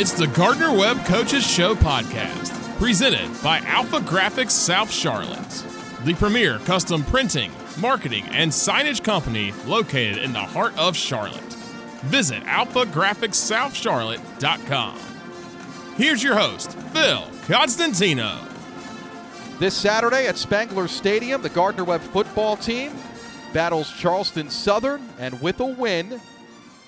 It's the Gardner Webb Coaches Show podcast, presented by Alpha Graphics South Charlotte, the premier custom printing, marketing, and signage company located in the heart of Charlotte. Visit alphagraphicsouthcharlotte.com. Here's your host, Phil Constantino. This Saturday at Spangler Stadium, the Gardner Webb football team battles Charleston Southern, and with a win,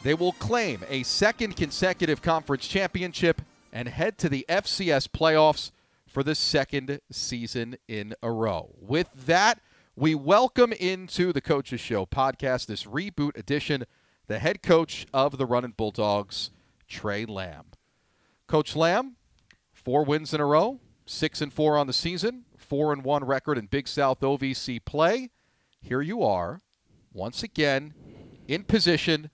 they will claim a second consecutive conference championship and head to the FCS playoffs for the second season in a row. With that, we welcome into the Coaches Show podcast, this reboot edition, the head coach of the Runnin' Bulldogs, Tre Lamb. Coach Lamb, four wins in a row, six and four on the season, four and one record in Big South OVC play. Here you are, once again, in position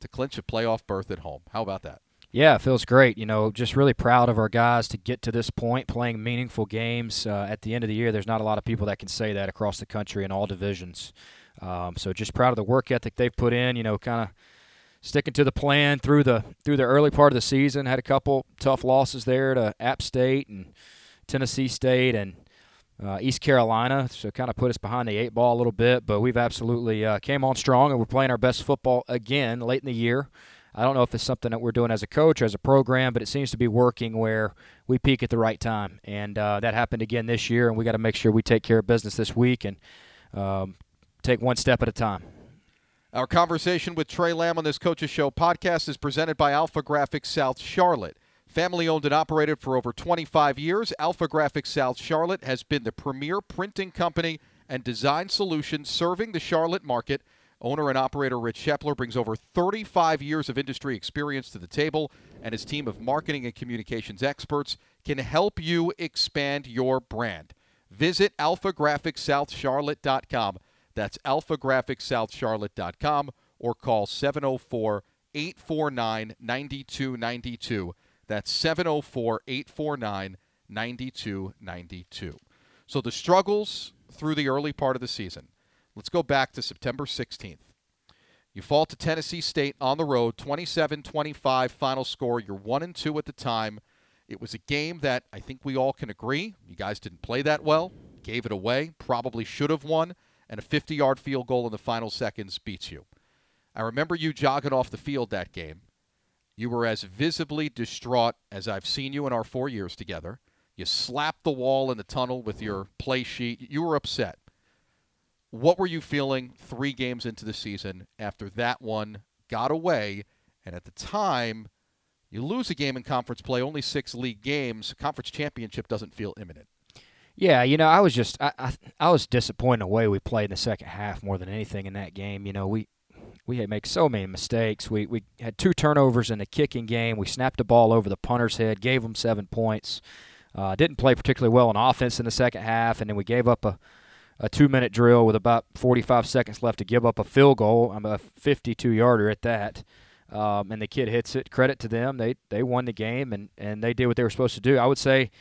to clinch a playoff berth at home. How about that? Yeah, feels great. You know, just really proud of our guys to get to this point, playing meaningful games. Uh, at the end of the year, there's not a lot of people that can say that across the country in all divisions. Um, so just proud of the work ethic they've put in. You know, kind of sticking to the plan through the through the early part of the season. Had a couple tough losses there to App State and Tennessee State and uh, East Carolina, so kind of put us behind the eight ball a little bit. But we've absolutely uh, came on strong, and we're playing our best football again late in the year. I don't know if it's something that we're doing as a coach or as a program, but it seems to be working where we peak at the right time, and uh, that happened again this year. And we got to make sure we take care of business this week and um, take one step at a time. Our conversation with Tre Lamb on this Coaches Show podcast is presented by Alpha Graphics South Charlotte. Family owned and operated for over 25 years, Alpha Graphics South Charlotte has been the premier printing company and design solution serving the Charlotte market. Owner and operator Rich Shepler brings over 35 years of industry experience to the table, and his team of marketing and communications experts can help you expand your brand. Visit alphagraphicsouthcharlotte.com. That's alphagraphicsouthcharlotte.com or call 704 849 9292. That's 704 849 9292. So the struggles through the early part of the season. Let's go back to September 16th. You fall to Tennessee State on the road, 27 25 final score. You're 1 and 2 at the time. It was a game that I think we all can agree you guys didn't play that well, gave it away, probably should have won, and a 50 yard field goal in the final seconds beats you. I remember you jogging off the field that game you were as visibly distraught as I've seen you in our four years together. You slapped the wall in the tunnel with your play sheet. You were upset. What were you feeling three games into the season after that one got away? And at the time, you lose a game in conference play, only six league games. Conference championship doesn't feel imminent. Yeah, you know, I was just I, I, I was disappointed in the way we played in the second half more than anything in that game. You know, we we had made so many mistakes. We we had two turnovers in the kicking game. We snapped the ball over the punter's head, gave them seven points. Uh, didn't play particularly well on offense in the second half, and then we gave up a, a two-minute drill with about 45 seconds left to give up a field goal. I'm a 52-yarder at that. Um, and the kid hits it. Credit to them. They they won the game and, and they did what they were supposed to do. I would say,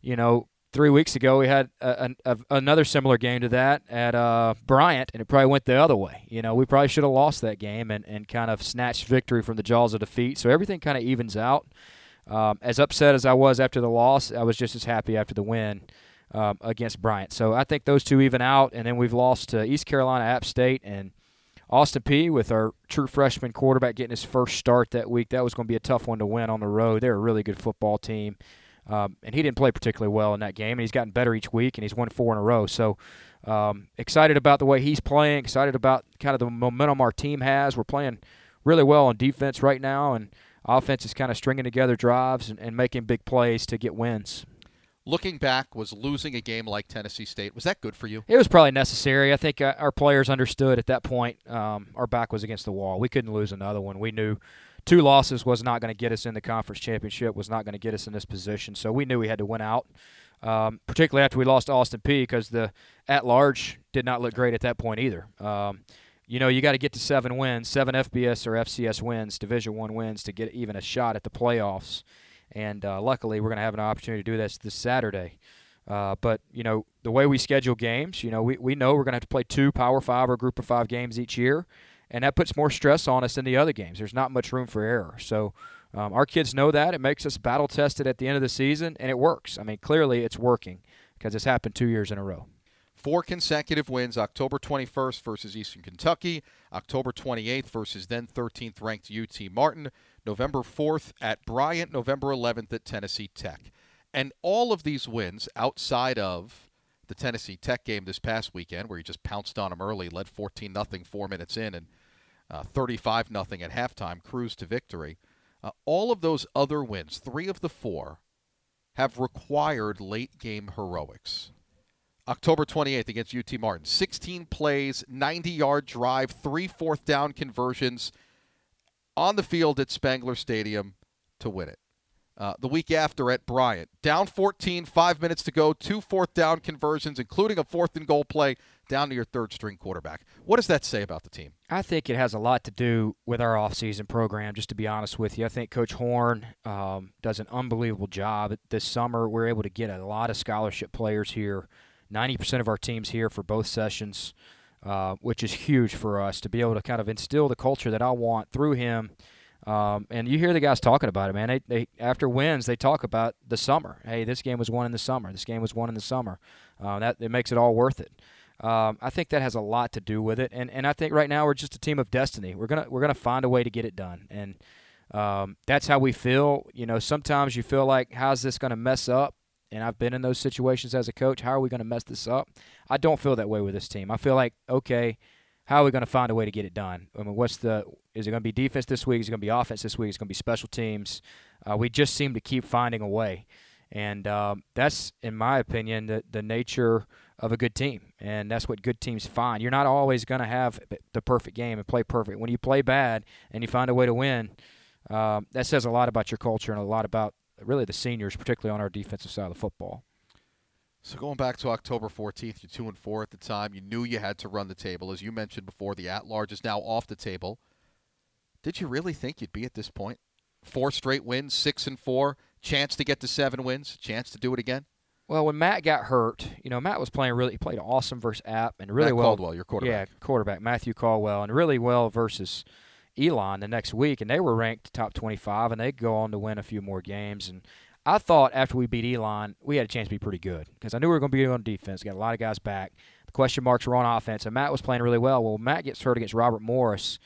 you know, three weeks ago we had a, a, another similar game to that at uh, Bryant, and it probably went the other way. You know, we probably should have lost that game and, and kind of snatched victory from the jaws of defeat. So everything kind of evens out. Um, as upset as I was after the loss, I was just as happy after the win um, against Bryant. So I think those two even out, and then we've lost to East Carolina, App State, and Austin Peay with our true freshman quarterback getting his first start that week. That was going to be a tough one to win on the road. They're a really good football team. Um, and he didn't play particularly well in that game, and he's gotten better each week, and he's won four in a row. So um, excited about the way he's playing, excited about kind of the momentum our team has. We're playing really well on defense right now, and offense is kind of stringing together drives and, and making big plays to get wins. Looking back, was losing a game like Tennessee State was that good for you? It was probably necessary. I think uh, our players understood at that point um, our back was against the wall. We couldn't lose another one. We knew two losses was not going to get us in the conference championship, was not going to get us in this position. So we knew we had to win out, um, particularly after we lost Austin Peay because the at large did not look great at that point either. Um, you know, you got to get to seven wins, seven FBS or FCS wins, Division One wins to get even a shot at the playoffs. And uh, luckily, we're going to have an opportunity to do this this Saturday. Uh, but you know, the way we schedule games, you know, we, we know we're going to have to play two Power Five or Group of Five games each year and that puts more stress on us than the other games. There's not much room for error. So um, our kids know that. It makes us battle tested at the end of the season, and it works. I mean, clearly it's working because it's happened two years in a row. Four consecutive wins October 21st versus Eastern Kentucky, October 28th versus then 13th ranked UT Martin, November 4th at Bryant, November 11th at Tennessee Tech. And all of these wins outside of the Tennessee Tech game this past weekend, where he just pounced on them early, led 14 0 four minutes in, and 35 uh, 0 at halftime, cruised to victory. Uh, all of those other wins, three of the four, have required late game heroics. October 28th against UT Martin. 16 plays, 90 yard drive, three fourth down conversions on the field at Spangler Stadium to win it. Uh, the week after at Bryant, down 14, five minutes to go, two fourth down conversions, including a fourth and goal play down to your third string quarterback. What does that say about the team? I think it has a lot to do with our offseason program, just to be honest with you. I think Coach Horn um, does an unbelievable job. This summer, we're able to get a lot of scholarship players here 90% of our teams here for both sessions, uh, which is huge for us to be able to kind of instill the culture that I want through him. Um, and you hear the guys talking about it, man. They, they after wins, they talk about the summer. Hey, this game was won in the summer. This game was won in the summer. Uh, that it makes it all worth it. Um, I think that has a lot to do with it, and and I think right now we're just a team of destiny. We're gonna we're gonna find a way to get it done, and um, that's how we feel. You know, sometimes you feel like, how's this gonna mess up? and I've been in those situations as a coach. How are we to mess this up? I don't feel that way with this team. I feel like, okay, how are we going to find a way to get it done? I mean, what's the is it going to be defense this week? Is it going to be offense this week? Is it going to be special teams? Uh, we just seem to keep finding a way, and um, that's, in my opinion, the the nature of a good team, and that's what good teams find. You're not always going to have the perfect game and play perfect. When you play bad and you find a way to win, um, that says a lot about your culture and a lot about really the seniors, particularly on our defensive side of the football. So going back to October 14th, you're two and four at the time. You knew you had to run the table, as you mentioned before. The at-large is now off the table. Did you really think you'd be at this point? Four straight wins, six and four, chance to get to seven wins, chance to do it again. Well, when Matt got hurt, you know Matt was playing really. He played awesome versus App and really Matt well. Caldwell, your quarterback. Yeah, quarterback Matthew Caldwell, and really well versus Elon the next week, and they were ranked top 25, and they go on to win a few more games. And I thought after we beat Elon, we had a chance to be pretty good because I knew we were going to be on defense. Got a lot of guys back. The question marks were on offense, and Matt was playing really well. Well, Matt gets hurt against Robert Morris.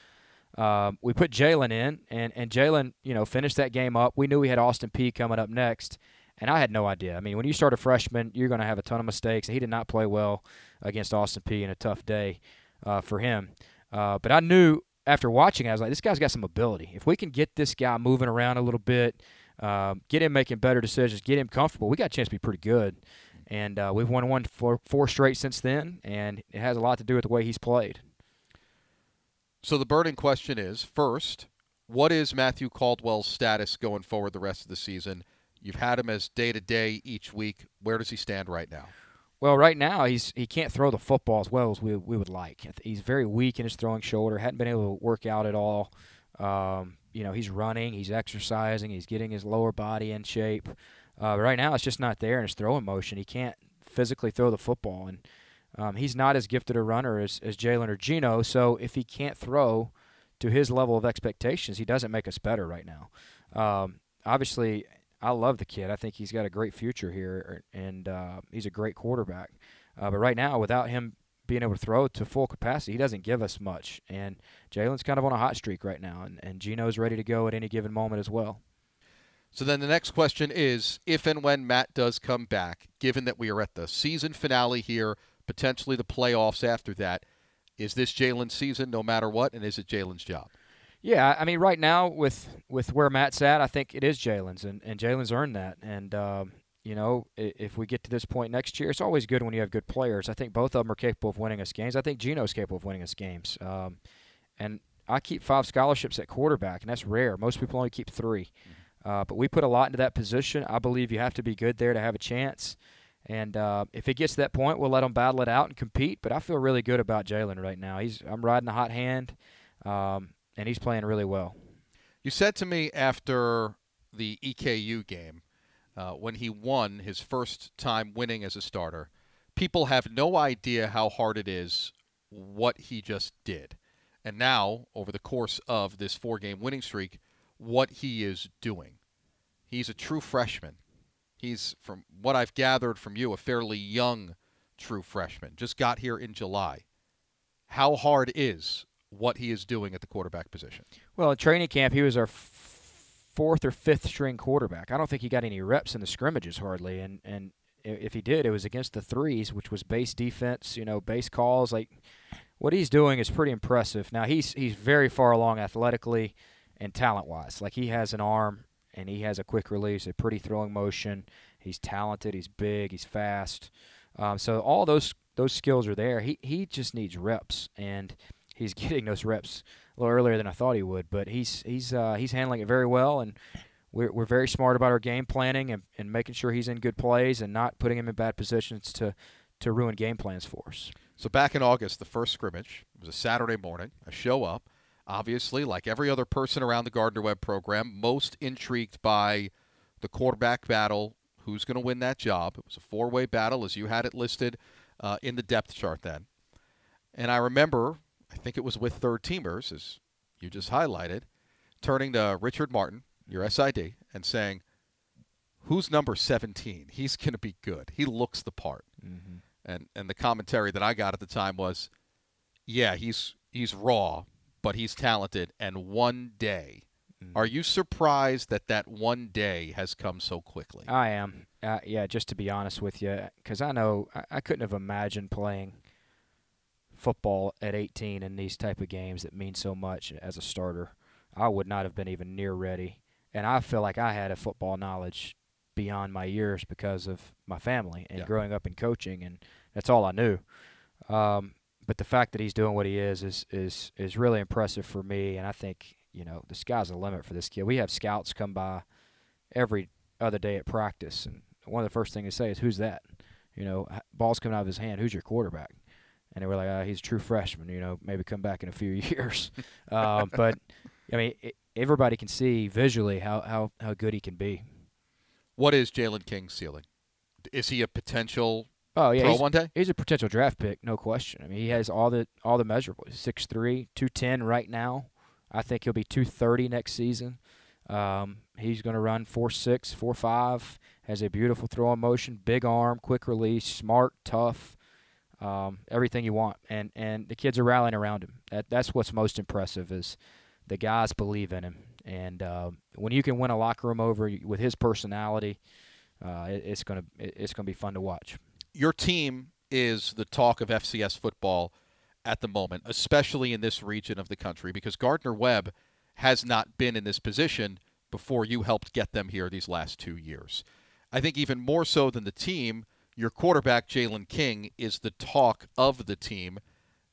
Um, we put Jalen in, and, and Jalen, you know, finished that game up. We knew we had Austin Peay coming up next, and I had no idea. I mean, when you start a freshman, you're going to have a ton of mistakes, and he did not play well against Austin Peay in a tough day uh, for him. Uh, but I knew after watching, I was like, this guy's got some ability. If we can get this guy moving around a little bit, um, get him making better decisions, get him comfortable, we got a chance to be pretty good. And uh, we've won one for four straight since then, and it has a lot to do with the way he's played. So the burning question is first, what is Matthew Caldwell's status going forward the rest of the season? You've had him as day to day each week. Where does he stand right now? Well, right now he's he can't throw the football as well as we we would like. He's very weak in his throwing shoulder. hadn't been able to work out at all. Um, you know, he's running, he's exercising, he's getting his lower body in shape. Uh, right now, it's just not there in his throwing motion. He can't physically throw the football, and um, he's not as gifted a runner as, as Jalen or Gino. So if he can't throw to his level of expectations, he doesn't make us better right now. Um, obviously, I love the kid. I think he's got a great future here, and uh, he's a great quarterback. Uh, but right now, without him being able to throw to full capacity, he doesn't give us much. And Jalen's kind of on a hot streak right now, and, and Gino's ready to go at any given moment as well. So then the next question is if and when Matt does come back, given that we are at the season finale here, potentially the playoffs after that, is this Jalen's season no matter what, and is it Jalen's job? Yeah, I mean, right now with with where Matt's at, I think it is Jalen's, and, and Jalen's earned that. And um, you know, if we get to this point next year, it's always good when you have good players. I think both of them are capable of winning us games. I think Gino's capable of winning us games. Um, and I keep five scholarships at quarterback, and that's rare. Most people only keep 3 mm-hmm. uh, but we put a lot into that position. I believe you have to be good there to have a chance. And uh, if it gets to that point, we'll let them battle it out and compete. But I feel really good about Jalen right now. He's I'm riding a hot hand. Um, and he's playing really well. You said to me after the EKU game, uh, when he won his first time winning as a starter, people have no idea how hard it is what he just did. and now over the course of this four-game winning streak, what he is doing. He's a true freshman. He's, from what I've gathered from you, a fairly young true freshman. Just got here in July. How hard is what he is doing at the quarterback position? Well, in training camp, he was our fourth or fifth string quarterback. I don't think he got any reps in the scrimmages hardly, and and if he did, it was against the threes, which was base defense, you know, base calls. Like what he's doing is pretty impressive. Now he's he's very far along athletically and talent wise. Like he has an arm and he has a quick release, a pretty throwing motion. He's talented. He's big. He's fast. Um, so all those those skills are there. He he just needs reps, and he's getting those reps a little earlier than I thought he would. But he's he's uh, he's handling it very well, and we're we're very smart about our game planning and, and making sure he's in good plays and not putting him in bad positions to to ruin game plans for us. So back in August, the first scrimmage was a Saturday morning. I show up, obviously, like every other person around the Gardner Webb program, most intrigued by the quarterback battle. Who's going to win that job? It was a four-way battle, as you had it listed uh, in the depth chart then. And I remember, I think it was with third teamers, as you just highlighted, turning to Richard Martin, your SID, and saying, "Who's number 17? He's going to be good. He looks the part." Mm-hmm. And and the commentary that I got at the time was, "Yeah, he's he's raw, but he's talented, and one day." Mm-hmm. Are you surprised that that one day has come so quickly? I am. Uh, yeah, just to be honest with you, because I know I, I couldn't have imagined playing football at 18 in these type of games that mean so much as a starter. I would not have been even near ready, and I feel like I had a football knowledge beyond my years because of my family and Yeah. growing up in coaching, and that's all I knew. Um, but the fact that he's doing what he is is is is really impressive for me, and I think you know the sky's the limit for this kid. We have scouts come by every other day at practice, and one of the first things they say is, "Who's that?" You know, ball's coming out of his hand. Who's your quarterback? And they were like, uh, "He's a true freshman. You know, maybe come back in a few years." um, but I mean, it, everybody can see visually how, how how good he can be. What is Jalen King's ceiling? Is he a potential Oh yeah, pro he's, one day? he's a potential draft pick, no question. I mean, he has all the all the measurables. 6'3", 210 right now. I think he'll be 230 next season. Um, he's going to run 4'6", 4'5", has a beautiful throwing motion, big arm, quick release, smart, tough, um, everything you want. And and the kids are rallying around him. That that's what's most impressive is the guys believe in him. And uh, when you can win a locker room over with his personality, uh, it, it's gonna it, it's gonna be fun to watch. Your team is the talk of FCS football at the moment, especially in this region of the country, because Gardner Webb has not been in this position before you helped get them here these last two years. I think even more so than the team, your quarterback, Jalen King, is the talk of the team,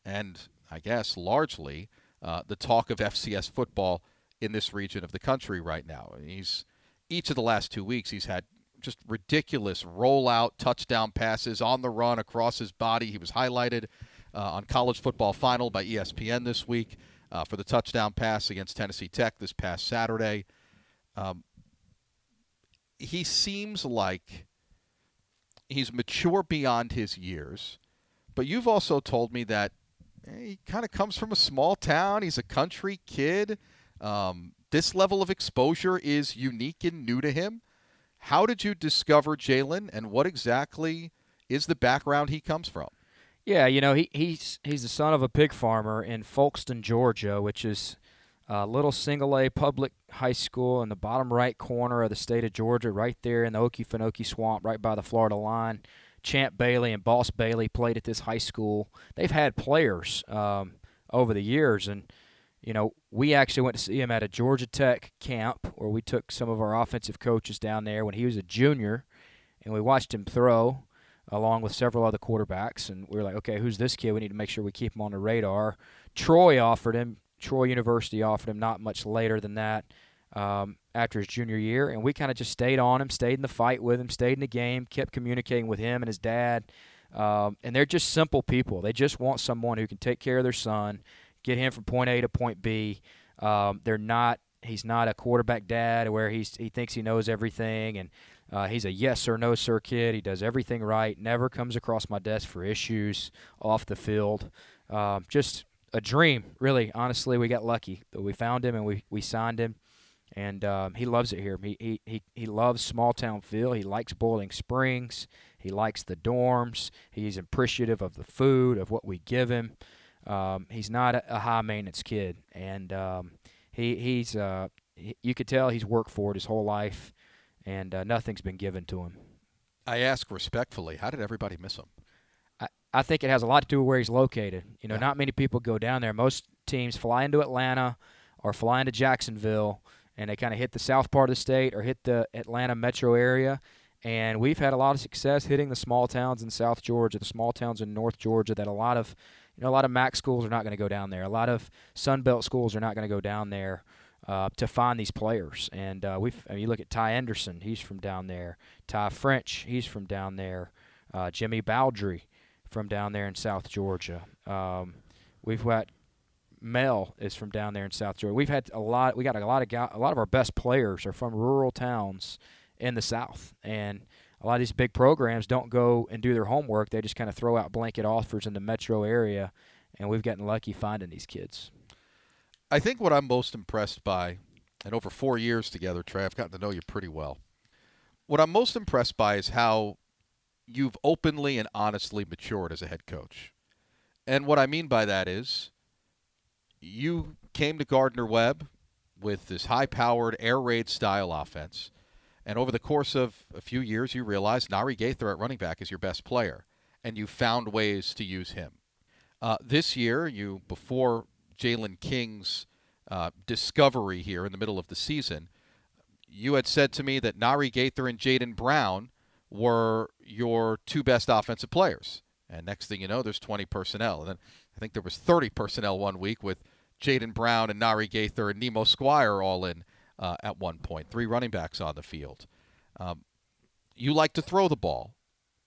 and I guess largely uh, the talk of FCS football in this region of the country right now. He's each of the last two weeks he's had just ridiculous rollout touchdown passes on the run across his body. He was highlighted uh, on College Football Final by ESPN this week uh, for the touchdown pass against Tennessee Tech this past Saturday. Um, he seems like he's mature beyond his years, but you've also told me that eh, he kind of comes from a small town. He's a country kid. Um, this level of exposure is unique and new to him. How did you discover Jalen, and what exactly is the background he comes from? Yeah, you know, he he's he's the son of a pig farmer in Folkston, Georgia, which is a little single A public high school in the bottom right corner of the state of Georgia, right there in the Okefenokee Swamp, right by the Florida line. Champ Bailey and Boss Bailey played at this high school. They've had players um, over the years, and you know, we actually went to see him at a Georgia Tech camp where we took some of our offensive coaches down there when he was a junior, and we watched him throw along with several other quarterbacks. And we were like, okay, who's this kid? We need to make sure we keep him on the radar. Troy offered him. Troy University offered him not much later than that um, after his junior year, and we kind of just stayed on him, stayed in the fight with him, stayed in the game, kept communicating with him and his dad. Um, and they're just simple people. They just want someone who can take care of their son, get him from point A to point B. Um, they're not. He's not a quarterback dad where he's he thinks he knows everything, and uh, he's a yes or no sir kid. He does everything right. Never comes across my desk for issues off the field. Um, just a dream, really. Honestly, we got lucky. We found him and we, we signed him, and um, he loves it here. He, he he he loves small town feel. He likes Boiling Springs. He likes the dorms. He's appreciative of the food, of what we give him. Um, he's not a, a, high maintenance kid, and um, he he's uh, he, you could tell he's worked for it his whole life, and uh, nothing's been given to him. I ask respectfully, how did everybody miss him? I, think it has a lot to do with where he's located. You know, yeah. not many people go down there. Most teams fly into Atlanta or fly into Jacksonville, and they kind of hit the south part of the state or hit the Atlanta metro area. And we've had a lot of success hitting the small towns in South Georgia, the small towns in North Georgia that a lot of you know, a lot of MAC schools are not going to go down there. A lot of Sun Belt schools are not going to go down there uh, to find these players. And uh, we, I mean, you look at Ty Anderson, he's from down there. Ty French, he's from down there. Uh, Jimmy Baldry from down there in South Georgia. Um, we've got Mel is from down there in South Georgia. We've had a lot. We got a lot of a lot of our best players are from rural towns in the South, and a lot of these big programs don't go and do their homework. They just kind of throw out blanket offers in the metro area, and we've gotten lucky finding these kids. I think what I'm most impressed by, and over four years together, Tre, I've gotten to know you pretty well. What I'm most impressed by is how you've openly and honestly matured as a head coach. And what I mean by that is you came to Gardner Webb with this high powered air raid style offense and over the course of a few years, you realized Narii Gaither at running back is your best player, and you found ways to use him. Uh, this year, you before Jalen King's uh, discovery here in the middle of the season, you had said to me that Narii Gaither and Jaden Brown were your two best offensive players. And next thing you know, there's 20 personnel. And then I think there was 30 personnel one week with Jaden Brown and Narii Gaither and Nemo Squire all in uh, at one point. Three running backs on the field. Um, you like to throw the ball.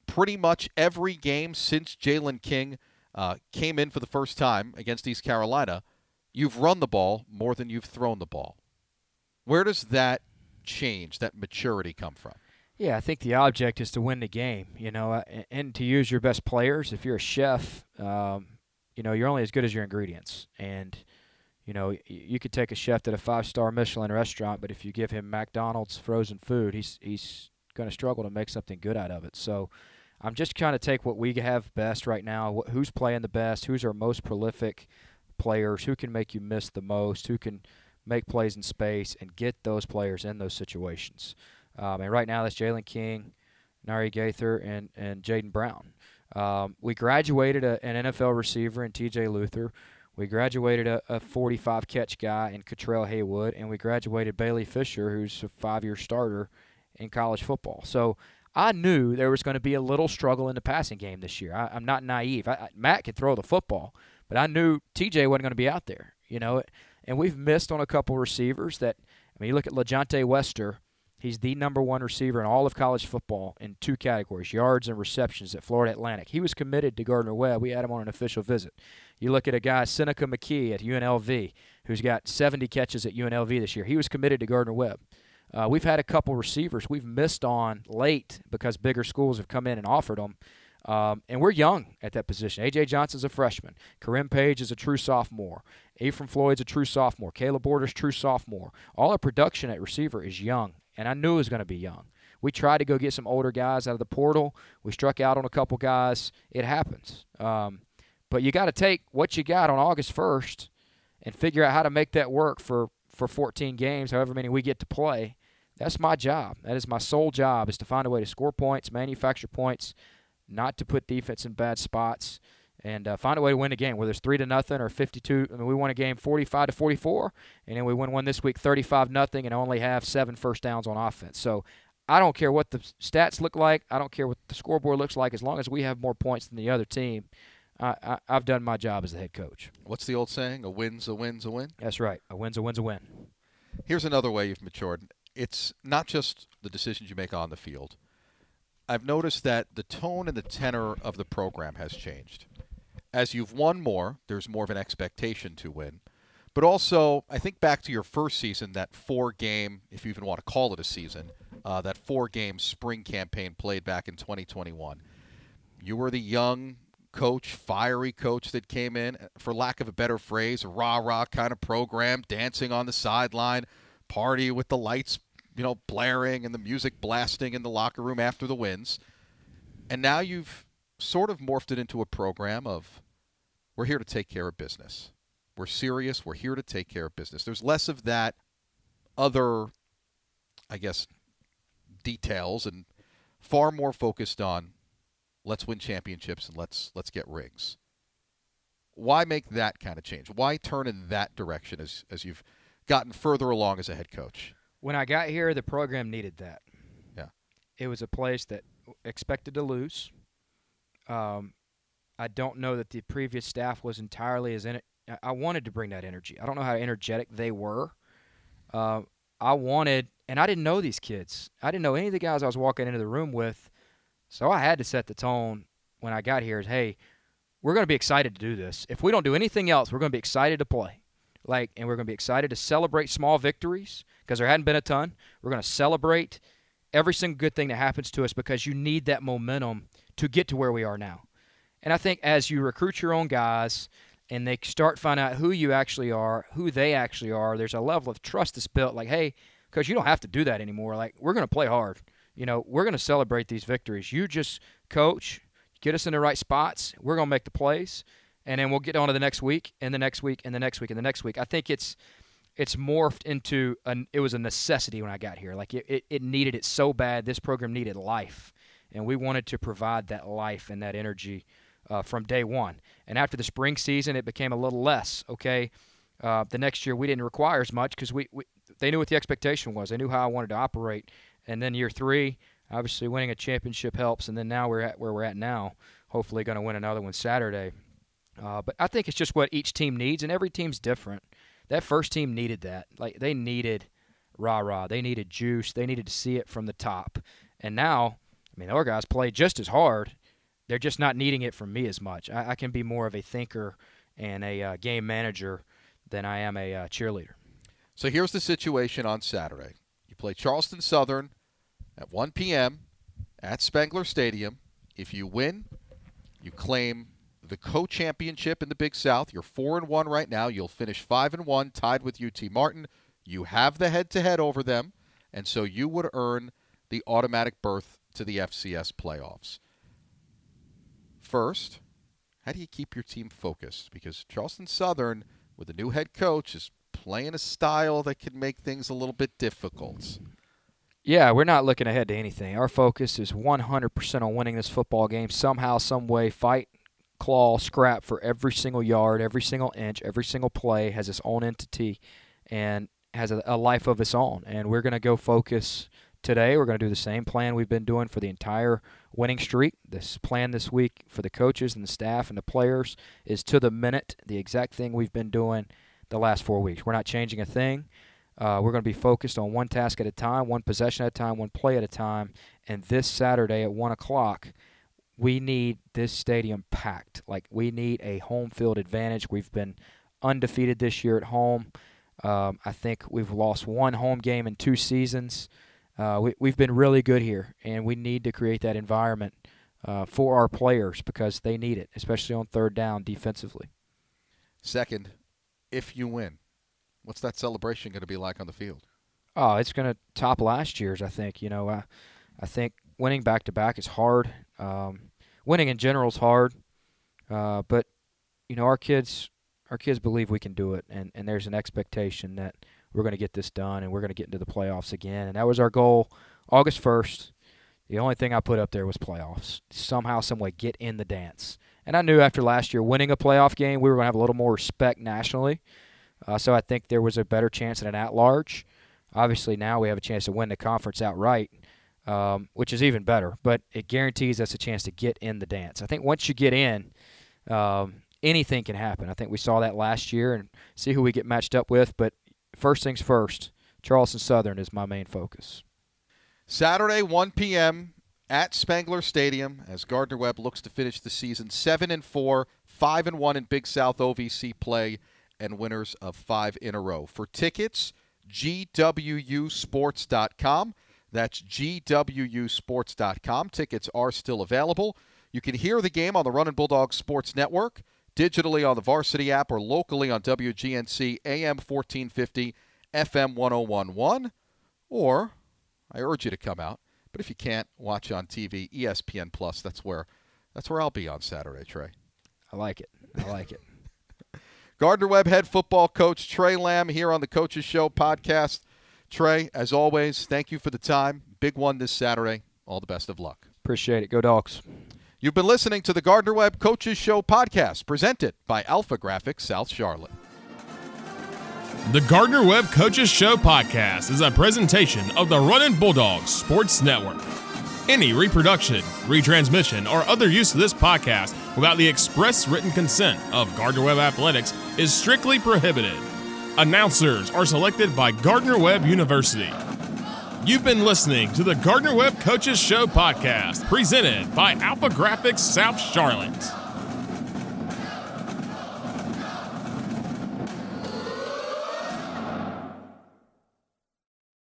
Pretty much every game since Jalen King uh, came in for the first time against East Carolina, you've run the ball more than you've thrown the ball. Where does that change, that maturity come from? Yeah, I think the object is to win the game, you know, uh, and to use your best players. If you're a chef, um, you know, you're only as good as your ingredients. And you know, you could take a chef at a five-star Michelin restaurant, but if you give him McDonald's frozen food, he's he's going to struggle to make something good out of it. So, I'm just trying to take what we have best right now. who's playing the best? Who's our most prolific players? Who can make you miss the most? Who can make plays in space and get those players in those situations? Um, and right now, that's Jalen King, Narii Gaither, and and Jaden Brown. Um, we graduated a, an NFL receiver in T.J. Luther. We graduated a, a 45 catch guy in Cottrell Haywood, and we graduated Bailey Fisher, who's a five year starter in college football. So I knew there was going to be a little struggle in the passing game this year. I, am not naive. I, I, Matt could throw the football, but I knew TJ wasn't going to be out there. You know, and we've missed on a couple receivers that. I mean, you look at LaJohntay Wester. He's the number one receiver in all of college football in two categories, yards and receptions at Florida Atlantic. He was committed to Gardner Webb. We had him on an official visit. You look at a guy, Senika McKie at UNLV, who's got 70 catches at UNLV this year. He was committed to Gardner Webb. Uh, we've had a couple receivers we've missed on late because bigger schools have come in and offered them. Um, and we're young at that position. A.J. Johnson's a freshman. Karim Page is a true sophomore. Ephraim Floyd's a true sophomore. Caleb Borders, true sophomore. All our production at receiver is young, and I knew it was going to be young. We tried to go get some older guys out of the portal. We struck out on a couple guys. It happens. Um, but you got to take what you got on August 1st and figure out how to make that work for, for 14 games, however many we get to play. That's my job. That is my sole job is to find a way to score points, manufacture points, not to put defense in bad spots, and uh, find a way to win a game. Whether it's three to nothing or 52. I mean, we won a game 45 to 44, and then we win one this week 35 nothing, and only have seven first downs on offense. So I don't care what the stats look like. I don't care what the scoreboard looks like. As long as we have more points than the other team, I, I, have done my job as the head coach. What's the old saying? A win's a win's a win? That's right. A win's a win's a win. Here's another way you've matured. It's not just the decisions you make on the field. I've noticed that the tone and the tenor of the program has changed. As you've won more, there's more of an expectation to win. But also, I think back to your first season, that four game, if you even want to call it a season, uh, that four game spring campaign played back in 2021. You were the young coach, fiery coach that came in, for lack of a better phrase, rah rah kind of program, dancing on the sideline, party with the lights, you know, blaring and the music blasting in the locker room after the wins. And now you've sort of morphed it into a program of we're here to take care of business. We're serious. We're here to take care of business. There's less of that other, I guess, details and far more focused on let's win championships and let's let's get rings. Why make that kind of change? Why turn in that direction as as you've gotten further along as a head coach? When I got here, the program needed that. Yeah. It was a place that expected to lose. Um, I don't know that the previous staff was entirely as in it. I wanted to bring that energy. I don't know how energetic they were. Uh, I wanted, and I didn't know these kids. I didn't know any of the guys I was walking into the room with. So I had to set the tone when I got here. Is hey, we're going to be excited to do this. If we don't do anything else, we're going to be excited to play. Like, and we're going to be excited to celebrate small victories because there hadn't been a ton. We're going to celebrate every single good thing that happens to us because you need that momentum to get to where we are now. And I think as you recruit your own guys and they start finding out who you actually are, who they actually are, there's a level of trust that's built. Like, hey, because you don't have to do that anymore. Like, we're going to play hard. You know, we're going to celebrate these victories. You just coach, get us in the right spots. We're going to make the plays, and then we'll get on to the next week, and the next week, and the next week, and the next week. I think it's it's morphed into an it was a necessity when I got here. Like it, it, it needed it so bad. This program needed life, and we wanted to provide that life and that energy uh, from day one. And after the spring season, it became a little less. Okay, uh, the next year we didn't require as much because we, we they knew what the expectation was. They knew how I wanted to operate. And then year three, obviously winning a championship helps. And then now we're at where we're at now. Hopefully, going to win another one Saturday. Uh, but I think it's just what each team needs, and every team's different. That first team needed that. Like they needed rah rah. They needed juice. They needed to see it from the top. And now, I mean, our guys play just as hard they're just not needing it from me as much. I, I can be more of a thinker and a uh, game manager than I am a uh, cheerleader. So here's the situation on Saturday. You play Charleston Southern at 1 p.m. at Spangler Stadium. If you win, you claim the co-championship in the Big South. You're 4 and 1 right now. You'll finish 5 and 1 tied with UT Martin. You have the head-to-head over them, and so you would earn the automatic berth to the FCS playoffs first, how do you keep your team focused? Because Charleston Southern, with a new head coach, is playing a style that can make things a little bit difficult. Yeah, we're not looking ahead to anything. Our focus is 100% on winning this football game somehow, some way. Fight, claw, scrap for every single yard, every single inch, every single play has its own entity and has a, a life of its own. And we're going to go focus today. We're going to do the same plan we've been doing for the entire winning streak. This plan this week for the coaches and the staff and the players is to the minute the exact thing we've been doing the last four weeks. We're not changing a thing. Uh, we're going to be focused on one task at a time, one possession at a time, one play at a time. And this Saturday at 1 o'clock, we need this stadium packed. Like, we need a home field advantage. We've been undefeated this year at home. Um, I think we've lost one home game in two seasons uh, we, we've been really good here, and we need to create that environment uh, for our players because they need it, especially on third down defensively. Second, if you win, what's that celebration going to be like on the field? Oh, it's going to top last year's. I think. You know, I, I think winning back to back is hard. Um, winning in general is hard, uh, but you know our kids, our kids believe we can do it, and, and there's an expectation that we're going to get this done and we're going to get into the playoffs again. And that was our goal August 1st. The only thing I put up there was playoffs. Somehow, someway, get in the dance. And I knew after last year winning a playoff game, we were going to have a little more respect nationally. Uh, so I think there was a better chance at an at large. Obviously, now we have a chance to win the conference outright, um, which is even better. But it guarantees us a chance to get in the dance. I think once you get in, um, anything can happen. I think we saw that last year and see who we get matched up with. But first things first, Charleston Southern is my main focus. Saturday, 1 p.m. at Spangler Stadium as Gardner Webb looks to finish the season 7 and 4, 5 and 1 in Big South OVC play and winners of 5 in a row. For tickets, gwusports.com. That's gwusports.com. Tickets are still available. You can hear the game on the Runnin' Bulldog Sports Network, digitally on the Varsity app, or locally on WGNC AM 1450, FM 1011. Or, I urge you to come out. But if you can't, watch on TV, ESPN Plus. That's where, that's where I'll be on Saturday, Tre. I like it. I like it. Gardner Webb head football coach Tre Lamb here on the Coaches Show podcast. Tre, as always, thank you for the time. Big one this Saturday. All the best of luck. Appreciate it. Go Dogs. You've been listening to the Gardner Webb Coaches Show podcast, presented by Alpha Graphics South Charlotte. The Gardner Webb Coaches Show podcast is a presentation of the Runnin' Bulldogs Sports Network. Any reproduction, retransmission, or other use of this podcast without the express written consent of Gardner Webb Athletics is strictly prohibited. Announcers are selected by Gardner Webb University. You've been listening to the Gardner Webb Coaches Show podcast, presented by Alpha Graphics South Charlotte.